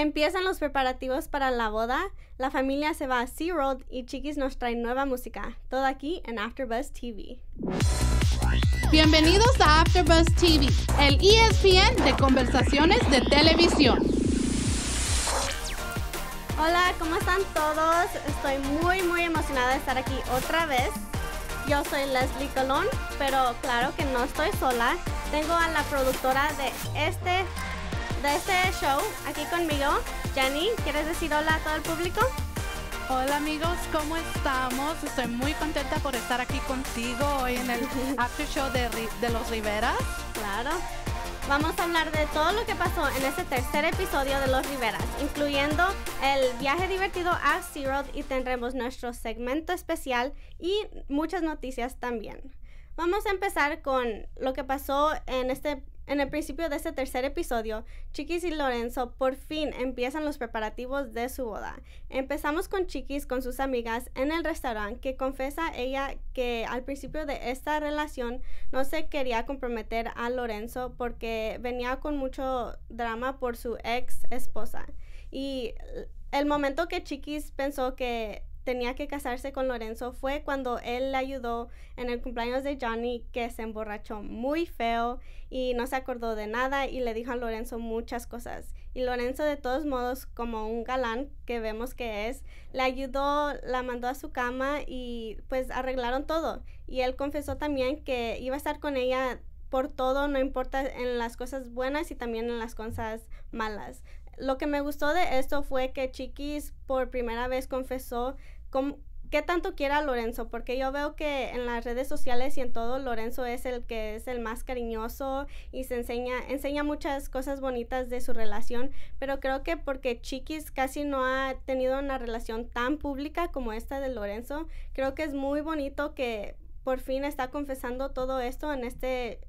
Empiezan los preparativos para la boda, la familia se va a SeaWorld y Chiquis nos trae nueva música. Todo aquí en AfterBuzz TV. Bienvenidos a AfterBuzz TV, el ESPN de conversaciones de televisión. Hola, ¿cómo están todos? Estoy muy muy emocionada de estar aquí otra vez. Yo soy Leslie Colón, pero claro que no estoy sola. Tengo a la productora de este de este show aquí conmigo. Jenny, ¿quieres decir hola a todo el público? Hola amigos, ¿cómo estamos? Estoy muy contenta por estar aquí contigo hoy en el after show de, de los Riveras. Claro. Vamos a hablar de todo lo que pasó en este tercer episodio de Los Riveras, incluyendo el viaje divertido a SeaWorld y tendremos nuestro segmento especial y muchas noticias también. Vamos a empezar con lo que pasó en este en el principio de este tercer episodio, Chiquis y Lorenzo por fin empiezan los preparativos de su boda. Empezamos con Chiquis con sus amigas en el restaurante que confesa ella que al principio de esta relación no se quería comprometer a Lorenzo porque venía con mucho drama por su ex esposa. Y el momento que Chiquis pensó que tenía que casarse con Lorenzo fue cuando él le ayudó en el cumpleaños de Johnny que se emborrachó muy feo y no se acordó de nada y le dijo a Lorenzo muchas cosas. Y Lorenzo de todos modos como un galán que vemos que es, le ayudó, la mandó a su cama y pues arreglaron todo. Y él confesó también que iba a estar con ella por todo, no importa en las cosas buenas y también en las cosas malas. Lo que me gustó de esto fue que Chiquis por primera vez confesó ¿Qué tanto quiere a Lorenzo? Porque yo veo que en las redes sociales y en todo, Lorenzo es el que es el más cariñoso y se enseña, enseña muchas cosas bonitas de su relación, pero creo que porque Chiquis casi no ha tenido una relación tan pública como esta de Lorenzo, creo que es muy bonito que por fin está confesando todo esto en este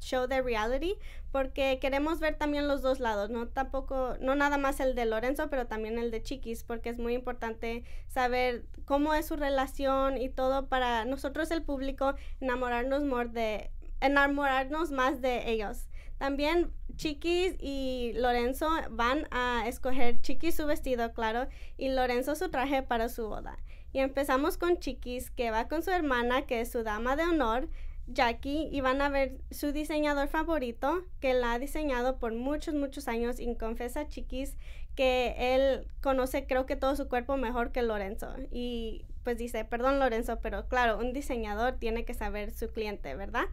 show de reality porque queremos ver también los dos lados, no tampoco, no nada más el de Lorenzo, pero también el de Chiquis, porque es muy importante saber cómo es su relación y todo para nosotros el público enamorarnos more de enamorarnos más de ellos. También Chiquis y Lorenzo van a escoger Chiquis su vestido, claro, y Lorenzo su traje para su boda. Y empezamos con Chiquis, que va con su hermana, que es su dama de honor, Jackie y van a ver su diseñador favorito que la ha diseñado por muchos, muchos años y confesa Chiquis que él conoce creo que todo su cuerpo mejor que Lorenzo y pues dice, perdón Lorenzo, pero claro, un diseñador tiene que saber su cliente, ¿verdad?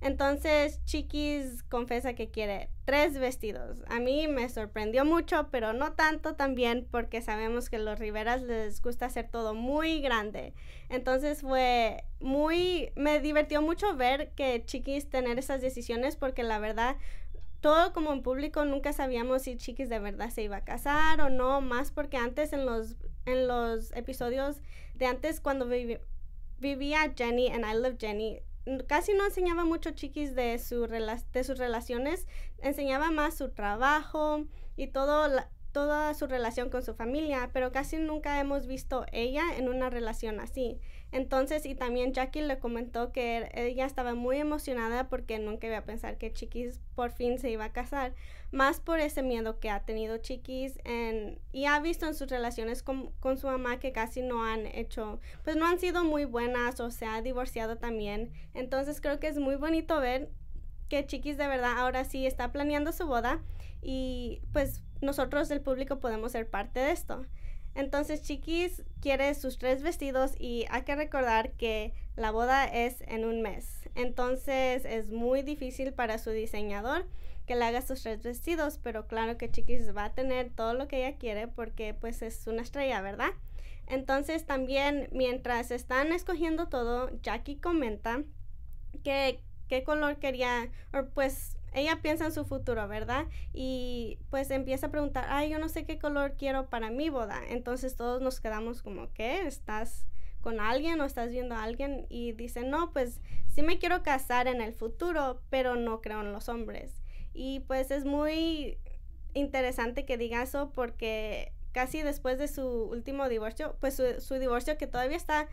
Entonces Chiquis confesa que quiere tres vestidos. A mí me sorprendió mucho, pero no tanto también porque sabemos que los Riveras les gusta hacer todo muy grande. Entonces fue muy, me divirtió mucho ver que Chiquis tener esas decisiones porque la verdad todo como en público nunca sabíamos si Chiquis de verdad se iba a casar o no, más porque antes en los, en los episodios de antes cuando vivía Jenny en I Love Jenny, casi no enseñaba mucho chiquis de, su de sus relaciones, enseñaba más su trabajo y todo toda su relación con su familia, pero casi nunca hemos visto ella en una relación así. Entonces, y también Jackie le comentó que ella estaba muy emocionada porque nunca iba a pensar que Chiquis por fin se iba a casar, más por ese miedo que ha tenido Chiquis en, y ha visto en sus relaciones con, su mamá que casi no han hecho, pues no han sido muy buenas o se ha divorciado también. Entonces, creo que es muy bonito ver que Chiquis de verdad ahora sí está planeando su boda y pues nosotros el público podemos ser parte de esto. Entonces Chiquis quiere sus tres vestidos y hay que recordar que la boda es en un mes. Entonces es muy difícil para su diseñador que le haga sus tres vestidos, pero claro que Chiquis va a tener todo lo que ella quiere porque pues es una estrella, ¿verdad? Entonces también mientras están escogiendo todo, Jackie comenta que qué color quería, o pues ella piensa en su futuro, ¿verdad? Y pues empieza a preguntar, ay, yo no sé qué color quiero para mi boda. Entonces todos nos quedamos como, ¿qué? ¿Estás con alguien o estás viendo a alguien? Y dice, no, pues sí me quiero casar en el futuro, pero no creo en los hombres. Y pues es muy interesante que diga eso porque casi después de su último divorcio, pues su, divorcio que todavía está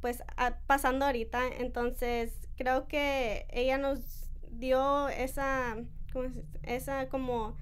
pues pasando ahorita, entonces creo que ella nos dio esa, esa como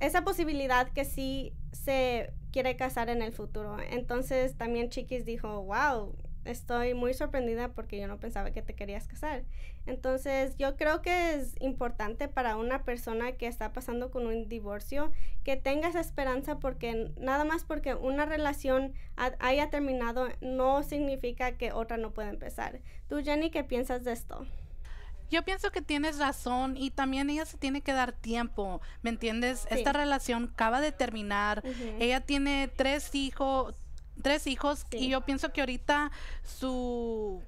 esa posibilidad que sí se quiere casar en el futuro. Entonces también Chiquis dijo, wow, estoy muy sorprendida porque yo no pensaba que te querías casar. Entonces, yo creo que es importante para una persona que está pasando con un divorcio que tenga esa esperanza porque nada más porque una relación haya terminado no significa que otra no pueda empezar. Tú, Jenny, ¿qué piensas de esto? Yo pienso que tienes razón y también ella se tiene que dar tiempo, ¿me entiendes? Esta relación acaba de terminar, ella tiene tres hijos, tres hijos y yo pienso que ahorita su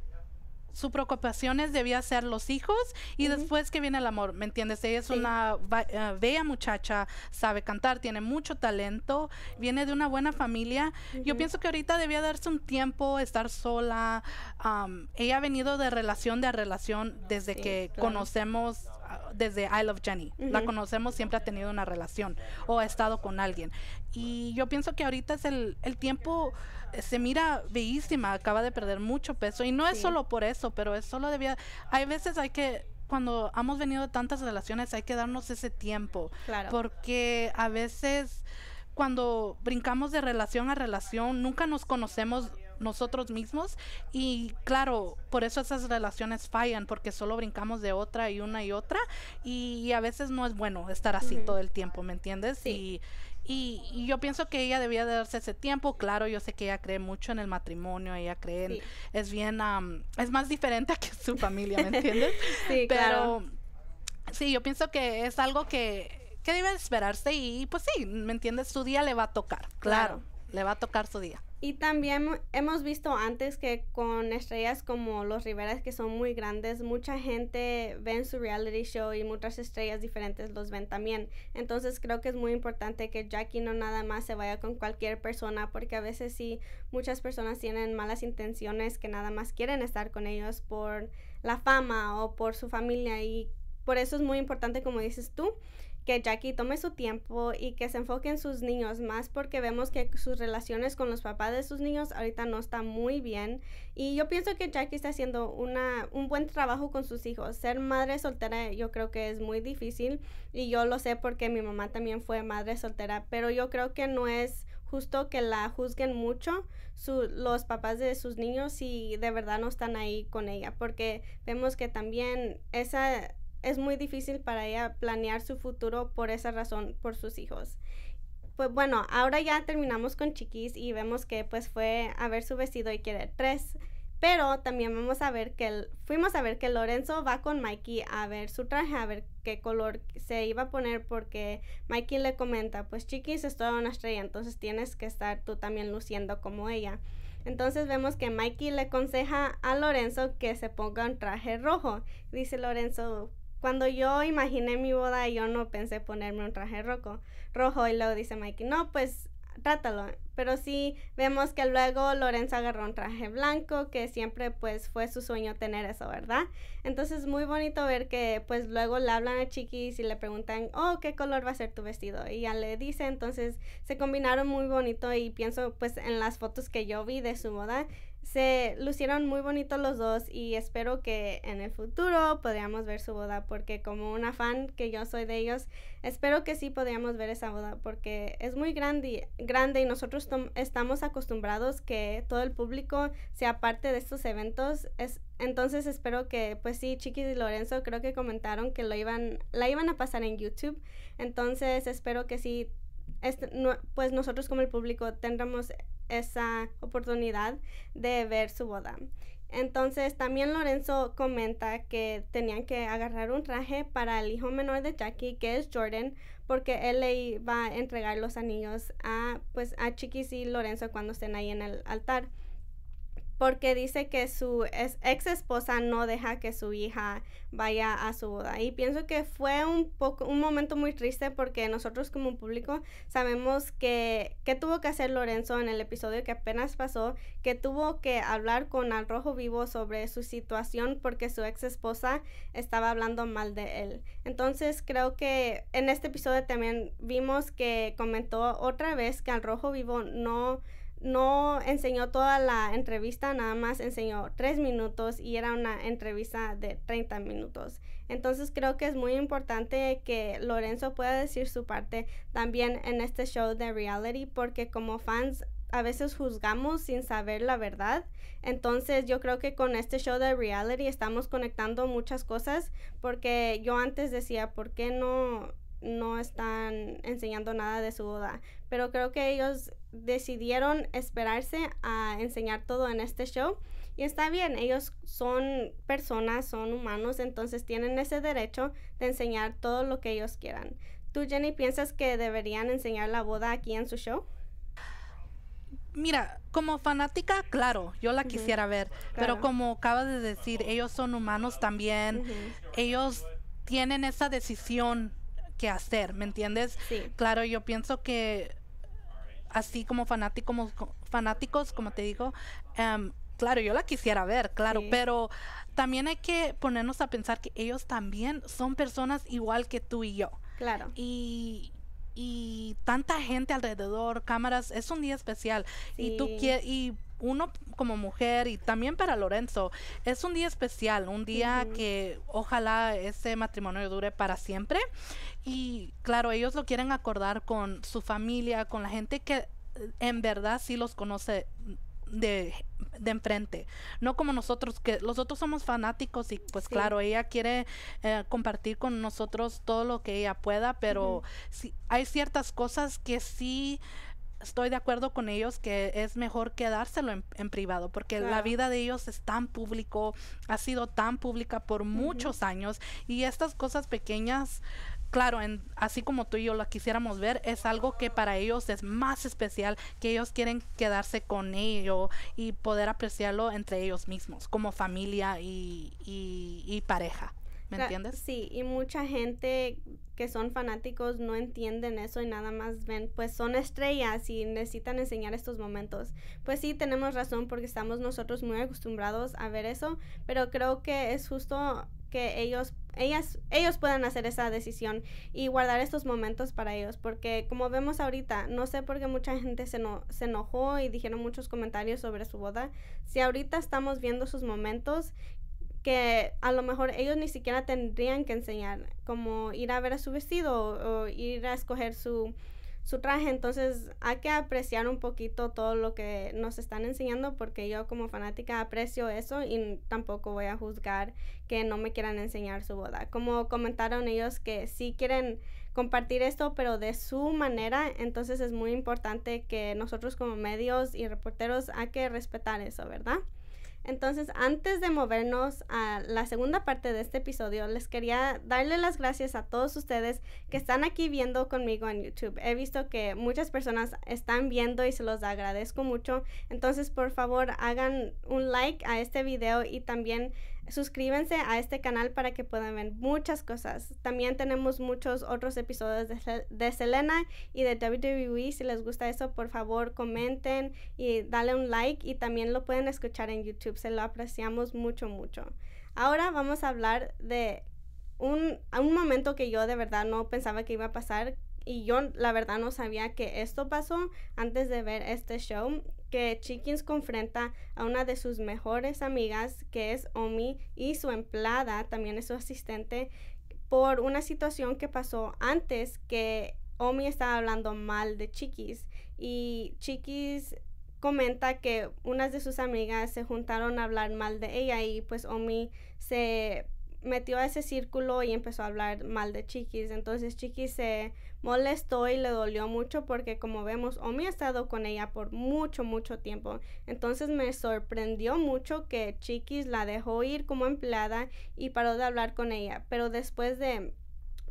su preocupación es debía ser los hijos y después que viene el amor, ¿me entiendes? Ella es una eh, bella muchacha, sabe cantar, tiene mucho talento, viene de una buena familia. Yo pienso que ahorita debía darse un tiempo, estar sola. ella ha venido de relación de relación desde que conocemos desde I Love Jenny. La conocemos, siempre ha tenido una relación o ha estado con alguien. Y yo pienso que ahorita es el, el tiempo, eh, se mira bellísima, acaba de perder mucho peso. Y no es solo por eso, pero es solo debía... Hay veces hay que cuando hemos venido de tantas relaciones hay que darnos ese tiempo. Claro. Porque a veces cuando brincamos de relación a relación, nunca nos conocemos nosotros mismos y claro, por eso esas relaciones fallan porque solo brincamos de otra y una y otra y, a veces no es bueno estar así todo el tiempo, ¿me entiendes? Y, y, yo pienso que ella debía de darse ese tiempo. Claro, yo sé que ella cree mucho en el matrimonio, ella cree, en, es bien, es más diferente que su familia, ¿me entiendes? sí, Pero sí, yo pienso que es algo que, que debe esperarse y pues sí, ¿me entiendes? Su día le va a tocar, claro. le va a tocar su día. Y también hemos visto antes que con estrellas como los Riveras que son muy grandes, mucha gente ve en su reality show y muchas estrellas diferentes los ven también. Entonces creo que es muy importante que Jackie no nada más se vaya con cualquier persona porque a veces sí muchas personas tienen malas intenciones que nada más quieren estar con ellos por la fama o por su familia y por eso es muy importante como dices tú que Jackie tome su tiempo y que se enfoque en sus niños más porque vemos que sus relaciones con los papás de sus niños ahorita no están muy bien y yo pienso que Jackie está haciendo una, un buen trabajo con sus hijos. Ser madre soltera yo creo que es muy difícil y yo lo sé porque mi mamá también fue madre soltera, pero yo creo que no es justo que la juzguen mucho los papás de sus niños si de verdad no están ahí con ella porque vemos que también esa es muy difícil para ella planear su futuro por esa razón, por sus hijos. Pues bueno, ahora ya terminamos con Chiquis y vemos que pues fue a ver su vestido y quiere tres. Pero también vamos a ver que fuimos a ver que Lorenzo va con Mikey a ver su traje, a ver qué color se iba a poner porque Mikey le comenta, pues Chiquis es toda una estrella, entonces tienes que estar tú también luciendo como ella. Entonces vemos que Mikey le aconseja a Lorenzo que se ponga un traje rojo. Dice Lorenzo, cuando yo imaginé mi boda, yo no pensé ponerme un traje rojo, rojo y luego dice Mikey, no, pues trátalo. Pero sí vemos que luego Lorenzo agarró un traje blanco, que siempre pues fue su sueño tener eso, ¿verdad? Entonces muy bonito ver que pues luego le hablan a Chiquis y le preguntan, oh, ¿qué color va a ser tu vestido? Y ya le dice, entonces se combinaron muy bonito y pienso pues en las fotos que yo vi de su boda, se lucieron muy bonitos los dos y espero que en el futuro podamos ver su boda porque como una fan que yo soy de ellos, espero que sí podamos ver esa boda porque es muy grande, grande y nosotros estamos acostumbrados que todo el público sea parte de estos eventos. Es, entonces espero que pues sí, Chiquis y Lorenzo creo que comentaron que lo iban, la iban a pasar en YouTube. Entonces espero que sí, este, pues nosotros como el público tendremos esa oportunidad de ver su boda. Entonces también Lorenzo comenta que tenían que agarrar un traje para el hijo menor de Jackie, que es Jordan, porque él le iba a entregar los anillos a pues a Chiquis y Lorenzo cuando estén ahí en el altar porque dice que su ex esposa no deja que su hija vaya a su boda. Y pienso que fue un poco un momento muy triste porque nosotros como público sabemos que, que tuvo que hacer Lorenzo en el episodio que apenas pasó, que tuvo que hablar con Al Rojo Vivo sobre su situación porque su ex esposa estaba hablando mal de él. Entonces creo que en este episodio también vimos que comentó otra vez que Al Rojo Vivo no no enseñó toda la entrevista, nada más enseñó tres minutos y era una entrevista de 30 minutos. Entonces creo que es muy importante que Lorenzo pueda decir su parte también en este show de reality porque como fans a veces juzgamos sin saber la verdad. Entonces yo creo que con este show de reality estamos conectando muchas cosas porque yo antes decía, ¿por qué no no están enseñando nada de su boda. Pero creo que ellos decidieron esperarse a enseñar todo en este show. Y está bien, ellos son personas, son humanos, entonces tienen ese derecho de enseñar todo lo que ellos quieran. ¿Tú, Jenny, piensas que deberían enseñar la boda aquí en su show? Mira, como fanática, claro, yo la quisiera ver, pero como acaba de decir, ellos son humanos también, ellos tienen esa decisión que hacer, ¿me entiendes? Sí. Claro, yo pienso que así como fanáticos, fanáticos como te digo, em, claro, yo la quisiera ver, claro, pero también hay que ponernos a pensar que ellos también son personas igual que tú y yo. Claro. Y, y tanta gente alrededor, cámaras, es un día especial. Y tú quieres, y uno como mujer y también para Lorenzo, es un día especial, un día que ojalá ese matrimonio dure para siempre. Y claro, ellos lo quieren acordar con su familia, con la gente que eh, en verdad sí los conoce de, de enfrente, no como nosotros, que nosotros somos fanáticos y pues claro, ella quiere eh, compartir con nosotros todo lo que ella pueda, pero si hay ciertas cosas que sí estoy de acuerdo con ellos que es mejor quedárselo en, privado porque la vida de ellos es tan público, ha sido tan pública por muchos años y estas cosas pequeñas claro, en, así como tú y yo la quisiéramos ver, es algo que para ellos es más especial, que ellos quieren quedarse con ello y poder apreciarlo entre ellos mismos, como familia y, y pareja. ¿Me entiendes? Sí, y mucha gente que son fanáticos no entienden eso y nada más ven, pues son estrellas y necesitan enseñar estos momentos. Pues sí, tenemos razón porque estamos nosotros muy acostumbrados a ver eso, pero creo que es justo que ellos ellas ellos puedan hacer esa decisión y guardar estos momentos para ellos porque como vemos ahorita no sé por qué mucha gente se, no, se enojó y dijeron muchos comentarios sobre su boda si ahorita estamos viendo sus momentos que a lo mejor ellos ni siquiera tendrían que enseñar, como ir a ver a su vestido o, ir a escoger su, su traje. Entonces hay que apreciar un poquito todo lo que nos están enseñando porque yo como fanática aprecio eso y tampoco voy a juzgar que no me quieran enseñar su boda. Como comentaron ellos que sí quieren compartir esto, pero de su manera, entonces es muy importante que nosotros como medios y reporteros hay que respetar eso, ¿verdad? Entonces, antes de movernos a la segunda parte de este episodio, les quería darle las gracias a todos ustedes que están aquí viendo conmigo en YouTube. He visto que muchas personas están viendo y se los agradezco mucho. Entonces, por favor, hagan un like a este video y también suscríbanse a este canal para que puedan ver muchas cosas. También tenemos muchos otros episodios de, Selena y de WWE. Si les gusta eso, por favor comenten y dale un like y también lo pueden escuchar en YouTube. Se lo apreciamos mucho, mucho. Ahora vamos a hablar de un, un momento que yo de verdad no pensaba que iba a pasar y yo la verdad no sabía que esto pasó antes de ver este show que Chickens confronta a una de sus mejores amigas, que es Omi, y su empleada, también es su asistente, por una situación que pasó antes que Omi estaba hablando mal de Chiquis y Chiquis comenta que unas de sus amigas se juntaron a hablar mal de ella y pues Omi se metió a ese círculo y empezó a hablar mal de Chiquis. Entonces Chiquis se molestó y le dolió mucho porque como vemos, Omi ha estado con ella por mucho, mucho tiempo. Entonces me sorprendió mucho que Chiquis la dejó ir como empleada y paró de hablar con ella. Pero después de...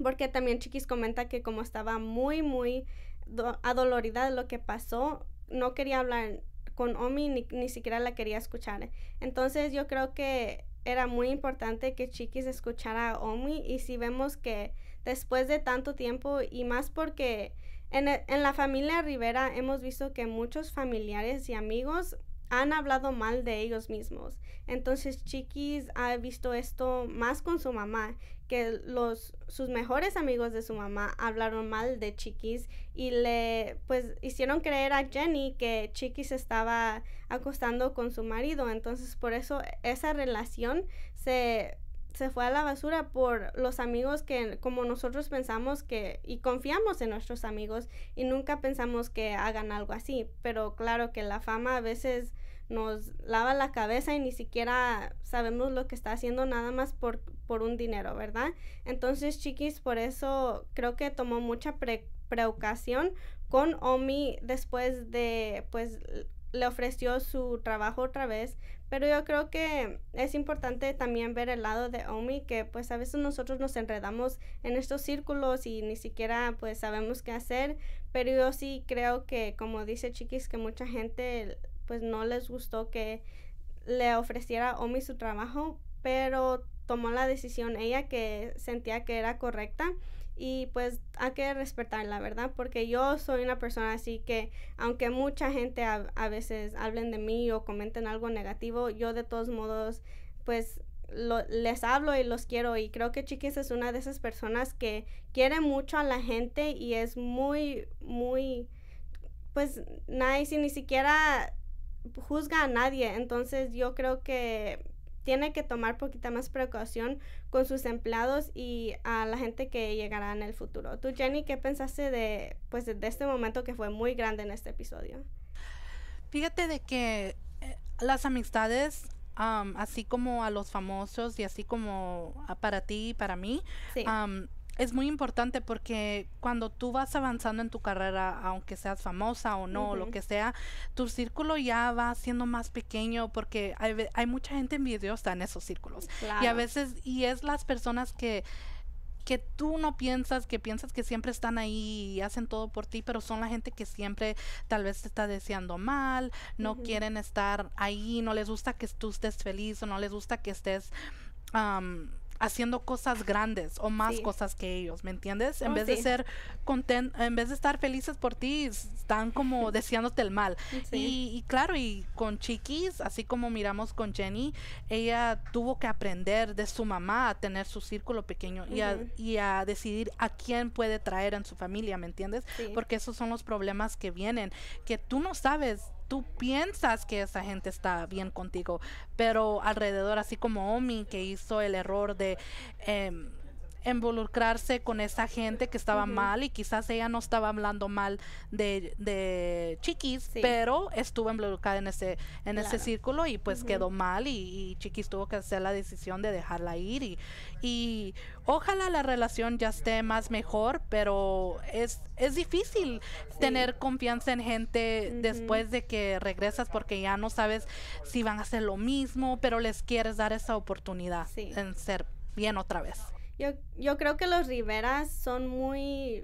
Porque también Chiquis comenta que como estaba muy, muy adolorida de lo que pasó, no quería hablar con Omi ni, ni siquiera la quería escuchar. Entonces yo creo que era muy importante que Chiquis escuchara a Omi y si vemos que después de tanto tiempo y más porque en, e, en, la familia Rivera hemos visto que muchos familiares y amigos han hablado mal de ellos mismos. Entonces Chiquis ha visto esto más con su mamá, que los sus mejores amigos de su mamá hablaron mal de Chiquis y le pues hicieron creer a Jenny que Chiquis estaba acostando con su marido. Entonces por eso esa relación se se fue a la basura por los amigos que como nosotros pensamos que y confiamos en nuestros amigos y nunca pensamos que hagan algo así, pero claro que la fama a veces nos lava la cabeza y ni siquiera sabemos lo que está haciendo nada más por, por un dinero, ¿verdad? Entonces, Chiquis, por eso creo que tomó mucha precaución con Omi después de, pues, le ofreció su trabajo otra vez, pero yo creo que es importante también ver el lado de Omi, que pues a veces nosotros nos enredamos en estos círculos y ni siquiera pues sabemos qué hacer, pero yo sí creo que como dice Chiquis, que mucha gente pues no les gustó que le ofreciera Omi su trabajo, pero tomó la decisión ella que sentía que era correcta y pues hay que respetar la verdad porque yo soy una persona así que aunque mucha gente a, veces hablen de mí o comenten algo negativo yo de todos modos pues les hablo y los quiero. Y creo que Chiquis es una de esas personas que quiere mucho a la gente y es muy muy pues nice y ni siquiera juzga a nadie. Entonces yo creo que tiene que tomar poquita más precaución con sus empleados y a la gente que llegará en el futuro. Tú, Jenny, ¿qué pensaste de, pues, de este momento que fue muy grande en este episodio? Fíjate de que eh, las amistades así como a los famosos y así como para ti y para mí, sí es muy importante porque cuando tú vas avanzando en tu carrera, aunque seas famosa o no, lo que sea, tu círculo ya va siendo más pequeño porque hay, hay mucha gente envidiosa en esos círculos. Y a veces, y es las personas que que tú no piensas, que piensas que siempre están ahí y hacen todo por ti, pero son la gente que siempre tal vez te está deseando mal, no quieren estar ahí, no les gusta que tú estés feliz o no les gusta que estés haciendo cosas grandes o más cosas que ellos, ¿me entiendes? En oh, vez de ser content, en vez de estar felices por ti, están como deseándote el mal. Y, claro, y con Chiquis, así como miramos con Jenny, ella tuvo que aprender de su mamá a tener su círculo pequeño y, a, y, a, decidir a quién puede traer en su familia, ¿me entiendes? Porque esos son los problemas que vienen, que tú no sabes tú piensas que esa gente está bien contigo, pero alrededor, así como Omi, que hizo el error de... Em, involucrarse con esa gente que estaba mal y quizás ella no estaba hablando mal de, de Chiquis, pero estuvo involucrada en ese, en ese círculo y pues quedó mal y, Chiquis tuvo que hacer la decisión de dejarla ir y, y ojalá la relación ya esté más mejor, pero es, es difícil tener confianza en gente después de que regresas porque ya no sabes si van a hacer lo mismo, pero les quieres dar esa oportunidad en ser bien otra vez. Yo, yo creo que los Riveras son muy,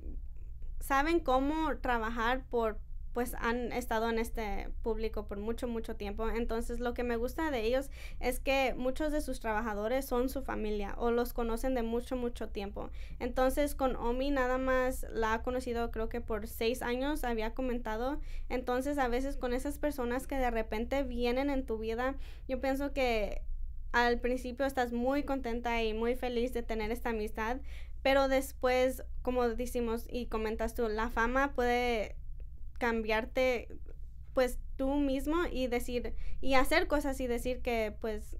saben cómo trabajar por, pues han estado en este público por mucho, mucho tiempo. Entonces lo que me gusta de ellos es que muchos de sus trabajadores son su familia o los conocen de mucho, mucho tiempo. Entonces con Omi nada más la ha conocido creo que por seis años, había comentado. Entonces a veces con esas personas que de repente vienen en tu vida, yo pienso que al principio estás muy contenta y muy feliz de tener esta amistad, pero después, como decimos y comentas tú, la fama puede cambiarte pues tú mismo y decir y hacer cosas y decir que pues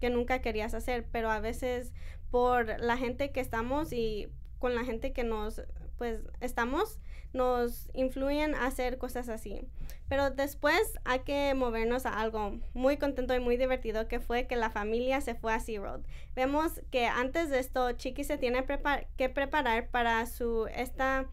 que nunca querías hacer, pero a veces por la gente que estamos y con la gente que nos pues estamos nos influyen a hacer cosas así. Pero después hay que movernos a algo muy contento y muy divertido que fue que la familia se fue a SeaWorld. Vemos que antes de esto Chiqui se tiene que preparar para su esta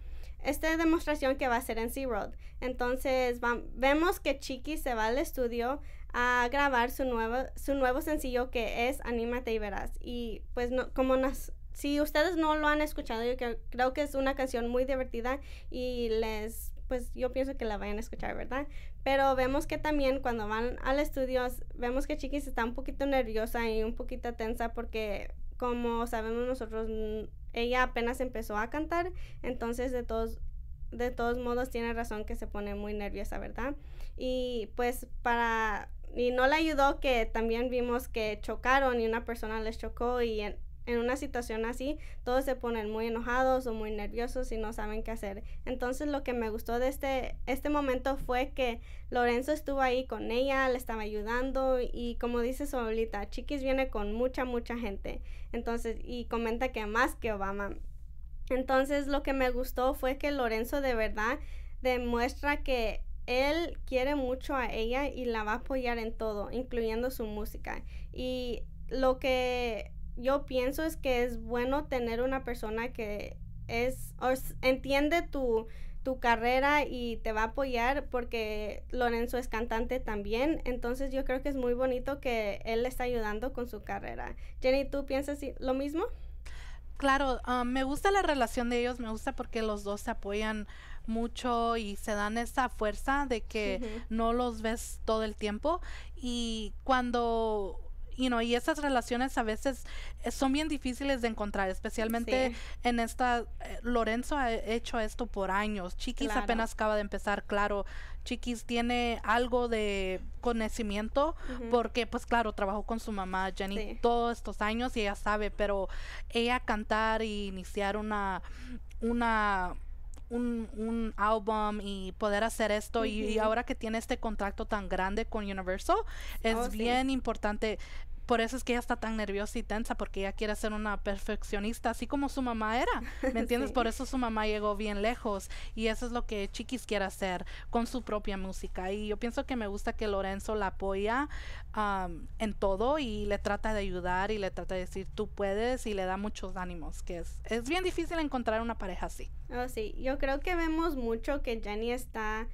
esta demostración que va a ser en SeaWorld. Entonces vemos que Chiqui se va al estudio a grabar su nuevo, su nuevo sencillo que es Anímate y Verás. Y pues no, como nos, si ustedes no lo han escuchado, yo creo, que es una canción muy divertida y les, pues yo pienso que la vayan a escuchar, ¿verdad? Pero vemos que también cuando van al estudio, vemos que Chiquis está un poquito nerviosa y un poquito tensa porque como sabemos nosotros, ella apenas empezó a cantar, entonces de todos de todos modos tiene razón que se pone muy nerviosa, ¿verdad? Y pues para y no le ayudó que también vimos que chocaron y una persona les chocó y en una situación así, todos se ponen muy enojados o muy nerviosos y no saben qué hacer. Entonces lo que me gustó de este, este momento fue que Lorenzo estuvo ahí con ella, le estaba ayudando y como dice su abuelita, Chiquis viene con mucha, mucha gente. Entonces, y comenta que más que Obama. Entonces lo que me gustó fue que Lorenzo de verdad demuestra que él quiere mucho a ella y la va a apoyar en todo, incluyendo su música. Y lo que yo pienso es que es bueno tener una persona que es, entiende tu, tu carrera y te va a apoyar porque Lorenzo es cantante también. Entonces yo creo que es muy bonito que él le está ayudando con su carrera. Jenny, ¿tú piensas lo mismo? Claro, ah, me gusta la relación de ellos, me gusta porque los dos se apoyan mucho y se dan esa fuerza de que no los ves todo el tiempo y cuando you know, y esas relaciones a veces eh, son bien difíciles de encontrar, especialmente en esta, eh, Lorenzo ha hecho esto por años, Chiquis apenas acaba de empezar, claro, Chiquis tiene algo de conocimiento porque pues claro, trabajó con su mamá Jenny todos estos años y ella sabe, pero ella cantar y iniciar una, una un, un álbum y poder hacer esto y, ahora que tiene este contrato tan grande con Universal es oh, bien importante por eso es que ella está tan nerviosa y tensa porque ella quiere ser una perfeccionista así como su mamá era ¿me entiendes? por eso su mamá llegó bien lejos y eso es lo que Chiquis quiere hacer con su propia música. Y yo pienso que me gusta que Lorenzo la apoya en todo y le trata de ayudar y le trata de decir tú puedes y le da muchos ánimos que es, es bien difícil encontrar una pareja así. Oh sí. Yo creo que vemos mucho que Jenny está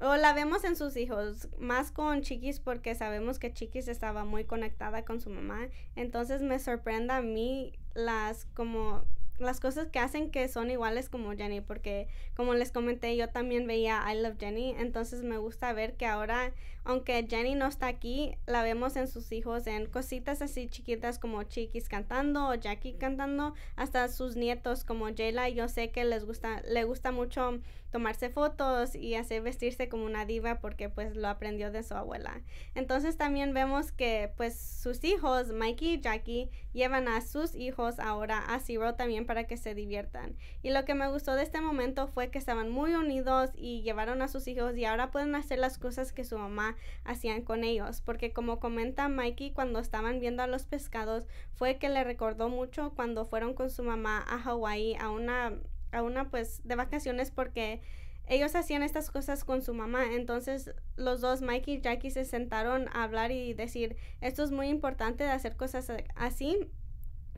o la vemos en sus hijos, más con Chiquis porque sabemos que Chiquis estaba muy conectada con su mamá. Entonces me sorprende a mí las como las cosas que hacen que son iguales como Jenny, porque como les comenté, yo también veía I Love Jenny, entonces me gusta ver que ahora, aunque Jenny no está aquí, la vemos en sus hijos, en cositas así chiquitas como Chiquis cantando o Jackie cantando, hasta sus nietos como Jayla, yo sé que les gusta, le gusta mucho tomarse fotos y hacer vestirse como una diva porque pues lo aprendió de su abuela. Entonces también vemos que pues sus hijos, Mikey y Jackie, llevan a sus hijos ahora a Zero también para que se diviertan. Y lo que me gustó de este momento fue que estaban muy unidos y llevaron a sus hijos y ahora pueden hacer las cosas que su mamá hacían con ellos. Porque como comenta Mikey cuando estaban viendo a los pescados, fue que le recordó mucho cuando fueron con su mamá a Hawái a una a una pues de vacaciones porque ellos hacían estas cosas con su mamá. Entonces los dos, Mikey y Jackie, se sentaron a hablar y decir, esto es muy importante de hacer cosas así.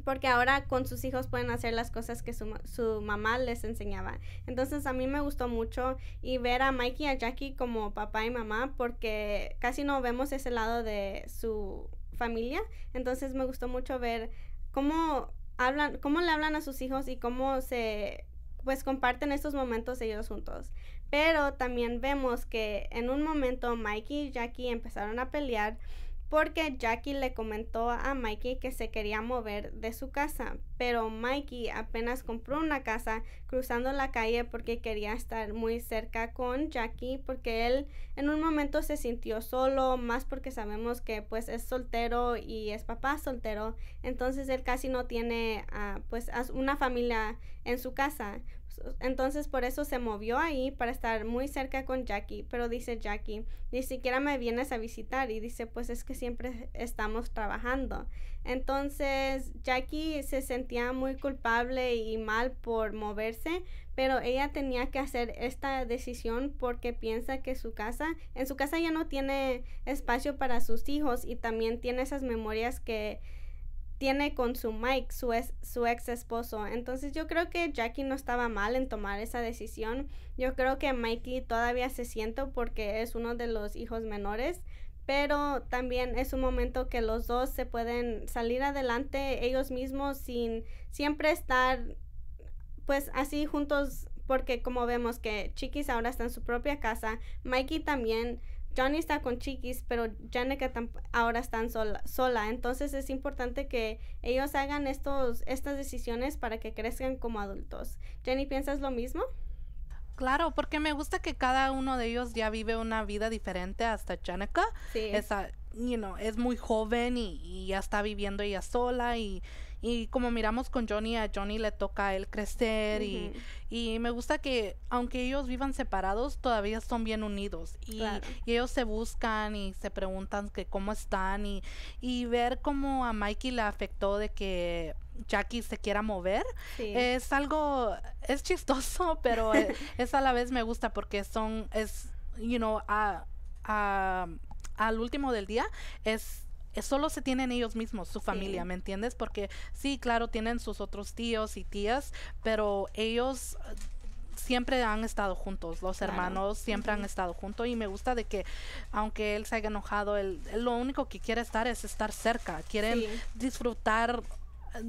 Porque ahora con sus hijos pueden hacer las cosas que su, su mamá les enseñaba. Entonces a mí me gustó mucho y ver a Mikey y a Jackie como papá y mamá porque casi no vemos ese lado de su familia. Entonces me gustó mucho ver cómo hablan, cómo le hablan a sus hijos y cómo se pues comparten estos momentos ellos juntos. Pero también vemos que en un momento Mikey y Jackie empezaron a pelear porque Jackie le comentó a Mikey que se quería mover de su casa, pero Mikey apenas compró una casa cruzando la calle porque quería estar muy cerca con Jackie porque él en un momento se sintió solo, más porque sabemos que pues es soltero y es papá soltero, entonces él casi no tiene uh, pues una familia en su casa, entonces por eso se movió ahí para estar muy cerca con Jackie. Pero dice Jackie, ni siquiera me vienes a visitar. Y dice, pues es que siempre estamos trabajando. Entonces Jackie se sentía muy culpable y mal por moverse. Pero ella tenía que hacer esta decisión porque piensa que su casa, en su casa ya no tiene espacio para sus hijos y también tiene esas memorias que tiene con su Mike, su, su ex esposo. Entonces yo creo que Jackie no estaba mal en tomar esa decisión. Yo creo que Mikey todavía se siente porque es uno de los hijos menores. Pero también es un momento que los dos se pueden salir adelante ellos mismos sin siempre estar pues así juntos porque como vemos que Chiquis ahora está en su propia casa, Mikey también Johnny está con Chiquis, pero Janica ahora están sola, sola. Entonces es importante que ellos hagan estos, estas decisiones para que crezcan como adultos. Jenny, ¿piensas lo mismo? Claro, porque me gusta que cada uno de ellos ya vive una vida diferente hasta Chaneca. Sí. Esa, you know, es muy joven y, ya está viviendo ella sola y, y como miramos con Johnny, a Johnny le toca a él crecer y, y, me gusta que aunque ellos vivan separados, todavía son bien unidos y, y, ellos se buscan y se preguntan que cómo están y, y ver cómo a Mikey le afectó de que Jackie se quiera mover es algo es chistoso pero e, es, a la vez me gusta porque son es you know a, a al último del día es solo se tienen ellos mismos, su familia, ¿me entiendes? Porque sí, claro, tienen sus otros tíos y tías, pero ellos uh, siempre han estado juntos, los hermanos siempre han estado juntos y me gusta de que aunque él se haya enojado, él, lo único que quiere estar es estar cerca, quieren disfrutar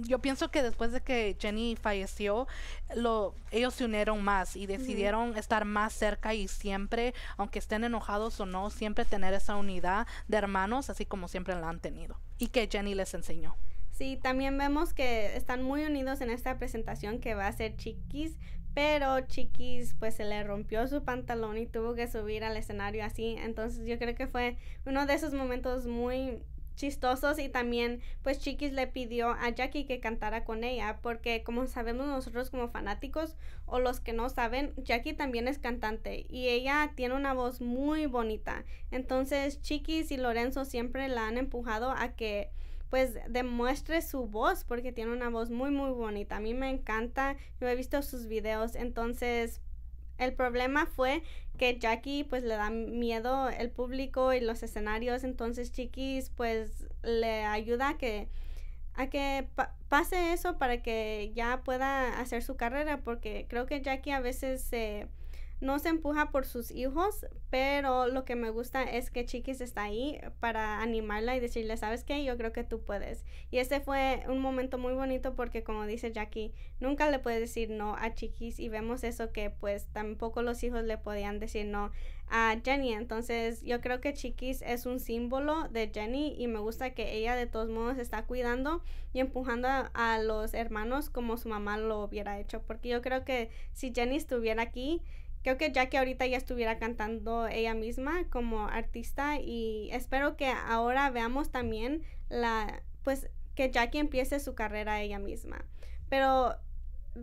yo pienso que después de que Jenny falleció, lo, ellos se unieron más y decidieron estar más cerca y siempre, aunque estén enojados o no, siempre tener esa unidad de hermanos, así como siempre la han tenido y que Jenny les enseñó. Sí, también vemos que están muy unidos en esta presentación que va a ser Chiquis, pero Chiquis pues se le rompió su pantalón y tuvo que subir al escenario así, entonces yo creo que fue uno de esos momentos muy chistosos y también pues Chiquis le pidió a Jackie que cantara con ella porque como sabemos nosotros como fanáticos o los que no saben Jackie también es cantante y ella tiene una voz muy bonita. Entonces Chiquis y Lorenzo siempre la han empujado a que pues demuestre su voz porque tiene una voz muy muy bonita. A mí me encanta yo he visto sus videos. Entonces el problema fue que Jackie pues le da miedo el público y los escenarios, entonces Chiquis pues le ayuda a que a que pase eso para que ya pueda hacer su carrera porque creo que Jackie a veces se no se empuja por sus hijos, pero lo que me gusta es que Chiquis está ahí para animarla y decirle, ¿sabes qué? Yo creo que tú puedes. Y ese fue un momento muy bonito porque como dice Jackie, nunca le puedes decir no a Chiquis y vemos eso que pues tampoco los hijos le podían decir no a Jenny. Entonces yo creo que Chiquis es un símbolo de Jenny y me gusta que ella de todos modos está cuidando y empujando a, a los hermanos como su mamá lo hubiera hecho. Porque yo creo que si Jenny estuviera aquí, creo que ya que ahorita ya estuviera cantando ella misma como artista y espero que ahora veamos también la pues que Jackie empiece su carrera ella misma. Pero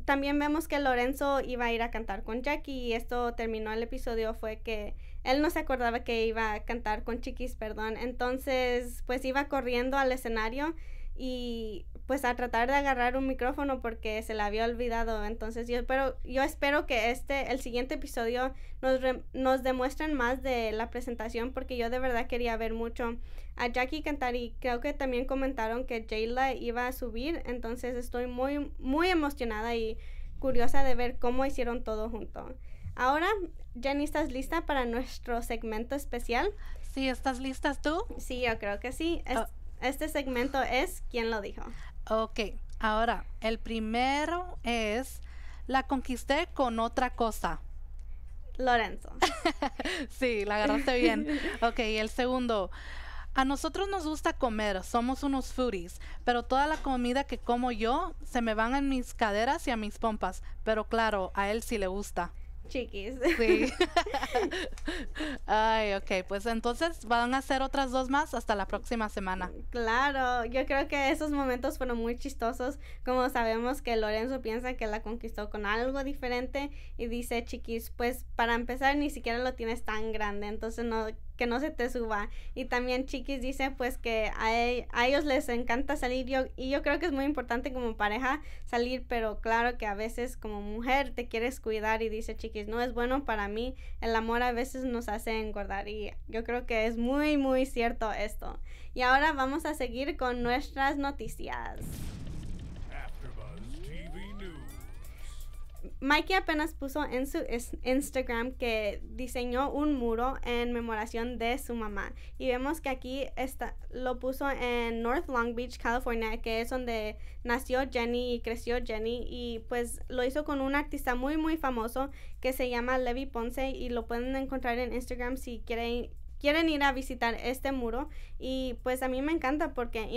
también vemos que Lorenzo iba a ir a cantar con Jackie y esto terminó el episodio fue que él no se acordaba que iba a cantar con Chiquis, perdón. Entonces, pues iba corriendo al escenario y pues a tratar de agarrar un micrófono porque se le había olvidado. Entonces yo espero, yo espero que este, el siguiente episodio nos, nos demuestren más de la presentación porque yo de verdad quería ver mucho a Jackie cantar y creo que también comentaron que Jayla iba a subir. Entonces estoy muy, muy emocionada y curiosa de ver cómo hicieron todo junto. Ahora, Jenny, ¿estás lista para nuestro segmento especial? Sí, ¿estás lista tú? Sí, yo creo que sí. Oh. Este segmento es ¿Quién lo dijo? Ok, ahora, el primero es La conquisté con otra cosa. Lorenzo. sí, la agarraste bien. ok, el segundo. A nosotros nos gusta comer, somos unos foodies, pero toda la comida que como yo se me van en mis caderas y a mis pompas, pero claro, a él sí le gusta chiquis. Sí. Ay, ok, pues entonces van a ser otras dos más hasta la próxima semana. Claro, yo creo que esos momentos fueron muy chistosos, como sabemos que Lorenzo piensa que la conquistó con algo diferente y dice, chiquis, pues para empezar ni siquiera lo tienes tan grande, entonces no que no se te suba. Y también Chiquis dice pues que a, e, a, ellos les encanta salir yo, y yo creo que es muy importante como pareja salir, pero claro que a veces como mujer te quieres cuidar y dice Chiquis, no es bueno para mí, el amor a veces nos hace engordar y yo creo que es muy muy cierto esto. Y ahora vamos a seguir con nuestras noticias. Mikey apenas puso en su Instagram que diseñó un muro en memoración de su mamá. Y vemos que aquí está, lo puso en North Long Beach, California, que es donde nació Jenny y creció Jenny. Y pues lo hizo con un artista muy, muy famoso que se llama Levi Ponce. Y lo pueden encontrar en Instagram si quieren quieren ir a visitar este muro y pues a mí me encanta porque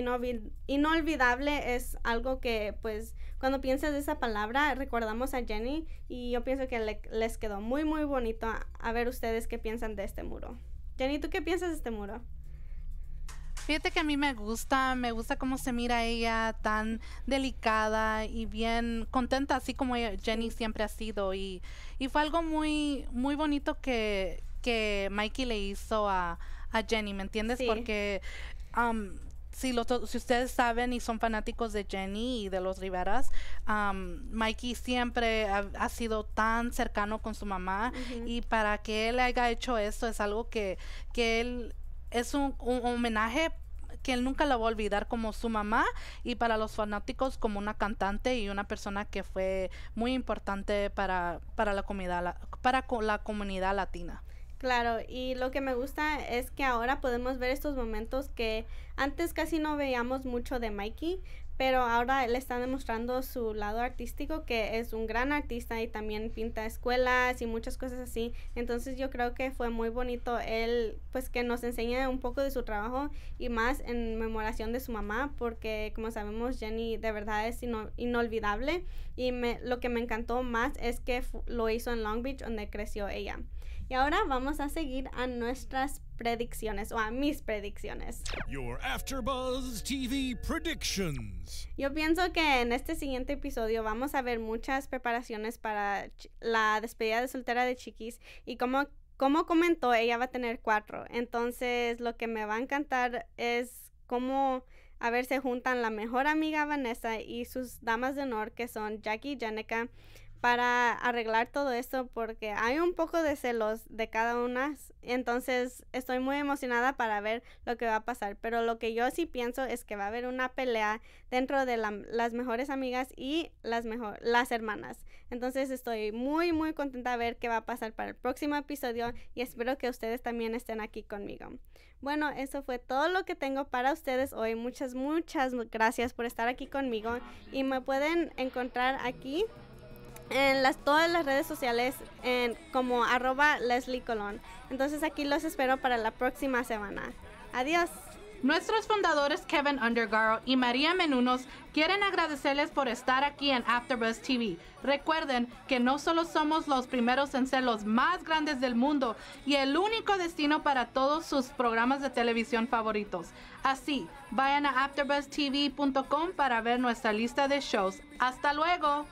inolvidable es algo que pues cuando piensas esa palabra recordamos a Jenny y yo pienso que les quedó muy muy bonito a ver ustedes qué piensan de este muro. Jenny, ¿tú qué piensas de este muro? Fíjate que a mí me gusta, me gusta cómo se mira ella tan delicada y bien contenta, así como Jenny siempre ha sido. Y, y fue algo muy, muy bonito que, que Mikey le hizo a, a Jenny, ¿me entiendes? Porque um, si, lo, si ustedes saben y son fanáticos de Jenny y de los Riveras, um, Mikey siempre ha, sido tan cercano con su mamá y para que él haya hecho eso es algo que, que él es un, homenaje que él nunca la va a olvidar como su mamá y para los fanáticos como una cantante y una persona que fue muy importante para, para, la, comunidad, para la comunidad latina. Claro, y lo que me gusta es que ahora podemos ver estos momentos que antes casi no veíamos mucho de Mikey, pero ahora le está demostrando su lado artístico, que es un gran artista y también pinta escuelas y muchas cosas así. Entonces yo creo que fue muy bonito él, pues que nos enseñe un poco de su trabajo y más en memoración de su mamá, porque como sabemos Jenny de verdad es inolvidable y me, lo que me encantó más es que lo hizo en Long Beach, donde creció ella. Y ahora vamos a seguir a nuestras predicciones o a mis predicciones. Your AfterBuzz TV predictions. Yo pienso que en este siguiente episodio vamos a ver muchas preparaciones para la despedida de soltera de Chiquis y como como comentó, ella va a tener cuatro. Entonces, lo que me va a encantar es cómo a ver se juntan la mejor amiga Vanessa y sus damas de honor que son Jackie y Jenica para arreglar todo esto porque hay un poco de celos de cada una. Entonces estoy muy emocionada para ver lo que va a pasar. Pero lo que yo sí pienso es que va a haber una pelea dentro de las mejores amigas y las, mejor, las hermanas. Entonces estoy muy muy contenta de ver qué va a pasar para el próximo episodio y espero que ustedes también estén aquí conmigo. Bueno, eso fue todo lo que tengo para ustedes hoy. Muchas, muchas gracias por estar aquí conmigo y me pueden encontrar aquí en las, todas las redes sociales en, como arroba Leslie Colón. Entonces aquí los espero para la próxima semana. Adiós. Nuestros fundadores Kevin Undergaro y María Menunos quieren agradecerles por estar aquí en AfterBuzz TV. Recuerden que no solo somos los primeros en ser los más grandes del mundo y el único destino para todos sus programas de televisión favoritos. Así, vayan a AfterBuzzTV.com para ver nuestra lista de shows. Hasta luego.